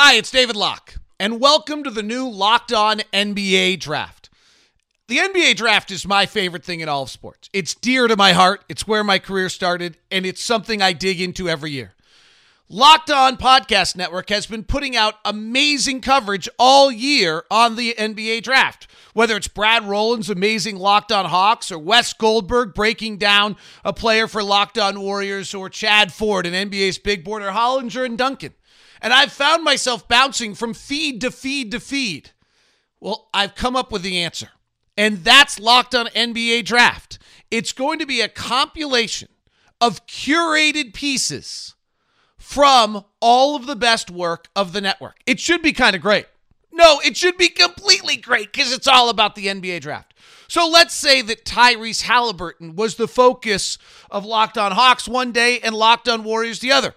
Hi, it's David Locke, and welcome to the new Locked On NBA Draft. The NBA Draft is my favorite thing in all of sports. It's dear to my heart, it's where my career started, and it's something I dig into every year. Locked On Podcast Network has been putting out amazing coverage all year on the NBA Draft. Whether it's Brad Rowland's amazing Locked On Hawks or Wes Goldberg breaking down a player for Locked On Warriors or Chad Ford and NBA's Big Board or Hollinger and Duncan. And I've found myself bouncing from feed to feed to feed. Well, I've come up with the answer. And that's Locked On NBA Draft. It's going to be a compilation of curated pieces from all of the best work of the network. It should be kind of great. No, it should be completely great because it's all about the NBA draft. So let's say that Tyrese Haliburton was the focus of Locked On Hawks one day and Locked On Warriors the other.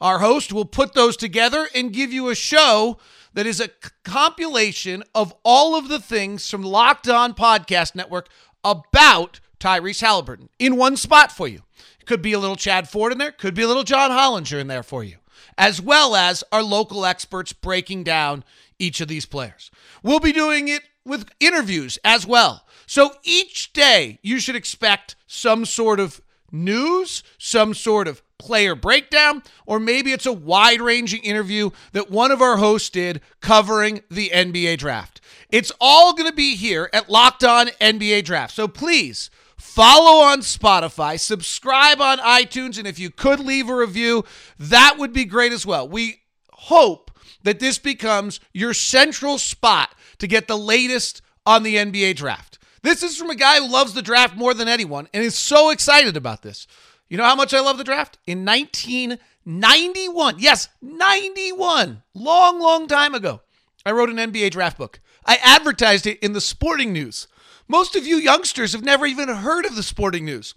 Our host will put those together and give you a show that is a compilation of all of the things from Locked On Podcast Network about Tyrese Haliburton in one spot for you. Could be a little Chad Ford in there, could be a little John Hollinger in there for you, as well as our local experts breaking down each of these players. We'll be doing it with interviews as well. So each day you should expect some sort of news, some sort of player breakdown, or maybe it's a wide ranging interview that one of our hosts did covering the NBA draft. It's all going to be here at Locked On NBA Draft. So please follow on Spotify, subscribe on iTunes, and if you could leave a review, that would be great as well. We hope that this becomes your central spot to get the latest on the NBA draft. This is from a guy who loves the draft more than anyone and is so excited about this. You know how much I love the draft? In 1991, yes, 91, long, long time ago, I wrote an NBA draft book. I advertised it in the sporting news. Most of you youngsters have never even heard of the sporting news.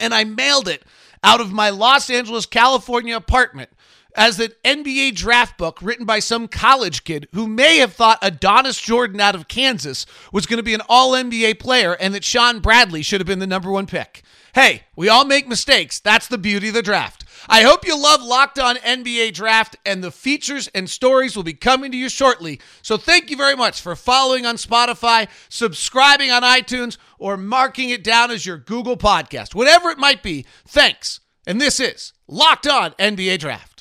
And I mailed it out of my Los Angeles, California apartment as an NBA draft book written by some college kid who may have thought Adonis Jordan out of Kansas was going to be an all NBA player and that Shawn Bradley should have been the number one pick. Hey, we all make mistakes. That's the beauty of the draft. I hope you love Locked On NBA Draft, and the features and stories will be coming to you shortly. So thank you very much for following on Spotify, subscribing on iTunes, or marking it down as your Google podcast. Whatever it might be, thanks. And this is Locked On NBA Draft.